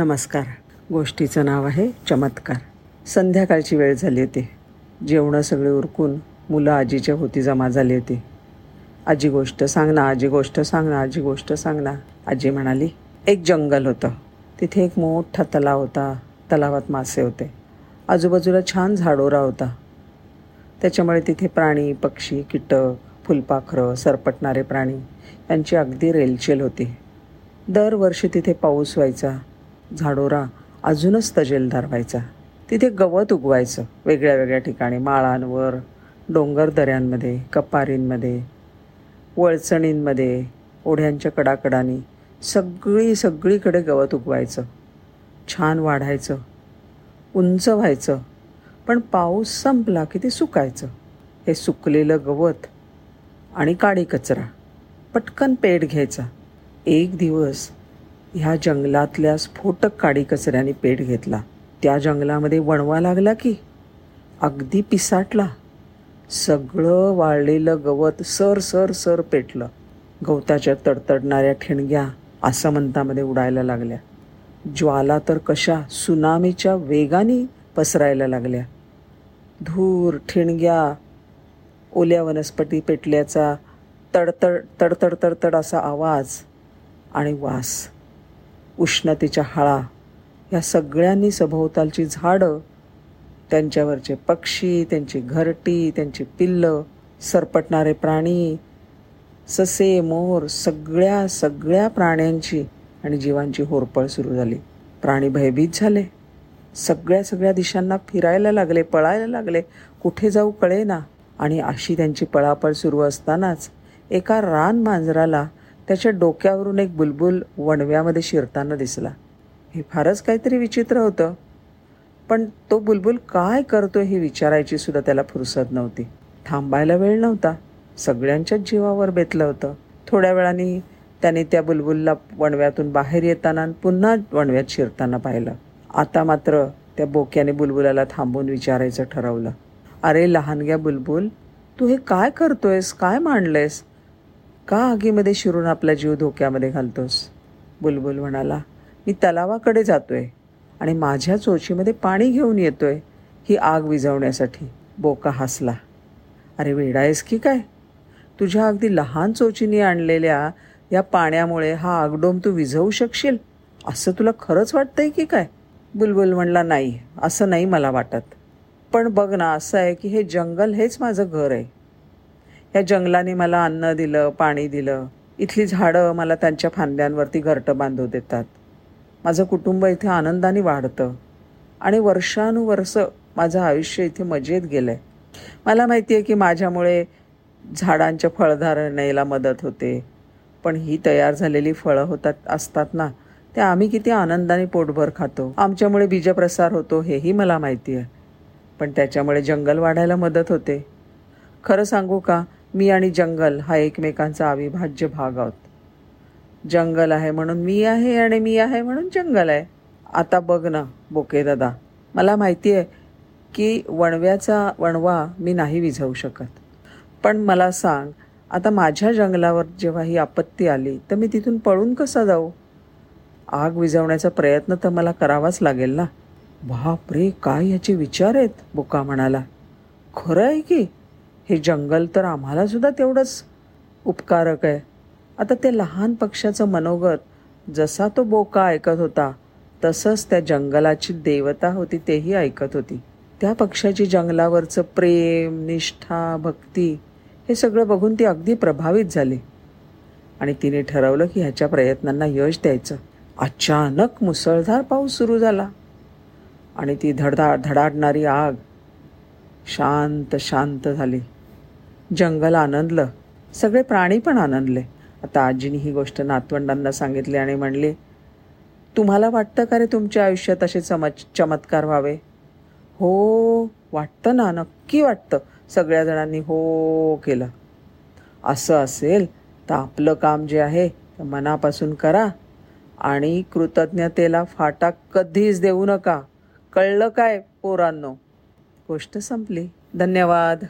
नमस्कार. गोष्टीचं नाव आहे चमत्कार. संध्याकाळची वेळ झाली होती. जेवणं सगळे उरकून मुलं आजीच्या होती जमा झाली होती. आजी गोष्ट सांग ना आजी गोष्ट सांग ना आजी गोष्ट सांग ना. आजी म्हणाली एक जंगल होतं. तिथे एक मोठा तलाव होता. तलावात मासे होते. आजूबाजूला छान झाडोरा होता. त्याच्यामुळे तिथे प्राणी पक्षी कीटक फुलपाखरं सरपटणारे प्राणी यांची अगदी रेलचेल होती. दरवर्षी तिथे पाऊस व्हायचा. झाडोरा अजूनच तजेलदार व्हायचा तिथे गवत उगवायचं वेगळ्या वेगळ्या ठिकाणी माळांवर डोंगर दऱ्यांमध्ये कपारींमध्ये वळचणींमध्ये ओढ्यांच्या कडाकडानी सगळी सगळीकडे गवत उगवायचं. छान वाढायचं उंच व्हायचं पण पाऊस संपला की ते सुकायचं. हे सुकलेलं गवत आणि काळी कचरा. पटकन पेट घ्यायचा. एक दिवस ह्या जंगलातल्या स्फोटक काडी कचऱ्याने पेट घेतला. त्या जंगलामध्ये वणवा लागला की? अगदी पिसाटला. सगळं वाळलेलं गवत सर सर सर पेटलं. गवताच्या तडतडणाऱ्या ठिणग्या आसमंतामध्ये उडायला लागल्या. ज्वाला तर कशा सुनामीच्या वेगाने पसरायला लागल्या. धूर ठिणग्या ओल्या वनस्पती पेटल्याचा तडतड तडतड तडतड असा आवाज आणि वास. उष्णतेच्या हळा ह्या सगळ्यांनी सभोवतालची झाडं त्यांच्यावरचे पक्षी त्यांची घरटी त्यांची पिल्लं सरपटणारे प्राणी ससे मोर सगळ्या सगळ्या प्राण्यांची आणि जीवांची होरपळ सुरू झाली. प्राणी भयभीत झाले. सगळ्या सगळ्या दिशांना फिरायला लागले पळायला लागले. कुठे जाऊ कळेना. आणि अशी त्यांची पळापळ सुरू असतानाच एका रान मांजराला त्याच्या डोक्यावरून एक बुलबुल वणव्यामध्ये शिरताना दिसला. हे फारच काहीतरी विचित्र होतं. पण तो बुलबुल काय करतो हे विचारायची सुद्धा त्याला फुरसत नव्हती. थांबायला वेळ नव्हता. सगळ्यांच्याच जीवावर बेतलं होतं. थोड्या वेळाने त्याने त्या बुलबुलला वणव्यातून बाहेर येताना पुन्हा वणव्यात शिरताना पाहिलं. आता मात्र त्या बोक्याने बुलबुलाला थांबून विचारायचं ठरवलं. अरे लहानग्या बुलबुल तू हे काय करतोयस? काय मांडलंयस? का आगीमध्ये शिरून आपला जीव धोक्यामध्ये घालतोस? बुलबुल म्हणाला मी तलावाकडे जातोय आणि माझ्या चोचीमध्ये पाणी घेऊन येतोय ही आग विझवण्यासाठी. बोका हसला. अरे वेडायस की काय? तुझ्या अगदी लहान चोचीने आणलेल्या या पाण्यामुळे हा आगडोम तू विझवू शकशील? असं तुला खरंच वाटतंय की काय? बुलबुल म्हणला नाही असं नाही मला वाटत. पण बघ ना असं आहे की हे जंगल हेच माझं घर आहे. ह्या जंगलाने मला अन्न दिलं पाणी दिलं. इथली झाडं मला त्यांच्या फांद्यांवरती घरटं बांधू देतात. माझं कुटुंब इथे आनंदाने वाढतं. आणि वर्षानुवर्ष माझं आयुष्य इथे मजेत गेलं आहे मला माहिती आहे की माझ्यामुळे झाडांच्या फळधारणेला मदत होते. पण ही तयार झालेली फळं होतात असतात ना ते आम्ही किती आनंदाने पोटभर खातो. आमच्यामुळे बीजप्रसार होतो हेही मला माहिती आहे पण त्याच्यामुळे जंगल वाढायला मदत होते. खरं सांगू का मी आणि जंगल हा एकमेकांचा अविभाज्य भाग आहोत. जंगल आहे म्हणून मी आहे आणि मी आहे म्हणून जंगल आहे. आता बघ ना बोके दादा. मला माहिती आहे की वणव्याचा वणवा मी नाही विझवू शकत. पण मला सांग आता माझ्या जंगलावर जेव्हा ही आपत्ती आली तर मी तिथून पळून कसा जाऊ? आग विझवण्याचा प्रयत्न तर मला करावाच लागेल ना. बाप रे काय याचे विचार आहेत? बोका म्हणाला. खरं आहे की? हे जंगल तर आम्हाला सुद्धा तेवढंच उपकारक आहे. आता ते लहान पक्षाचं मनोगत जसा तो बोका ऐकत होता तसंच त्या जंगलाची देवता होती तेही ऐकत होती. त्या पक्षाची जंगलावरचं प्रेम निष्ठा भक्ती हे सगळं बघून ती अगदी प्रभावित झाली. आणि तिने ठरवलं की ह्याच्या प्रयत्नांना यश द्यायचं. अचानक मुसळधार पाऊस सुरू झाला. आणि ती धडधा धडाडणारी आग शांत शांत झाली. जंगल आनंदलं. सगळे प्राणी पण आनंदले. आता आजीने ही गोष्ट नातवंडांना सांगितली आणि म्हणली तुम्हाला वाटतं का रे तुमच्या आयुष्यात असे चमच चमत्कार व्हावे? हो वाटतं ना नक्की वाटतं. सगळ्या जणांनी हो केलं. असं असेल तर आपलं काम जे आहे ते मनापासून करा आणि कृतज्ञतेला फाटा कधीच देऊ नका. कळलं काय पोरांनो? गोष्ट संपली. धन्यवाद.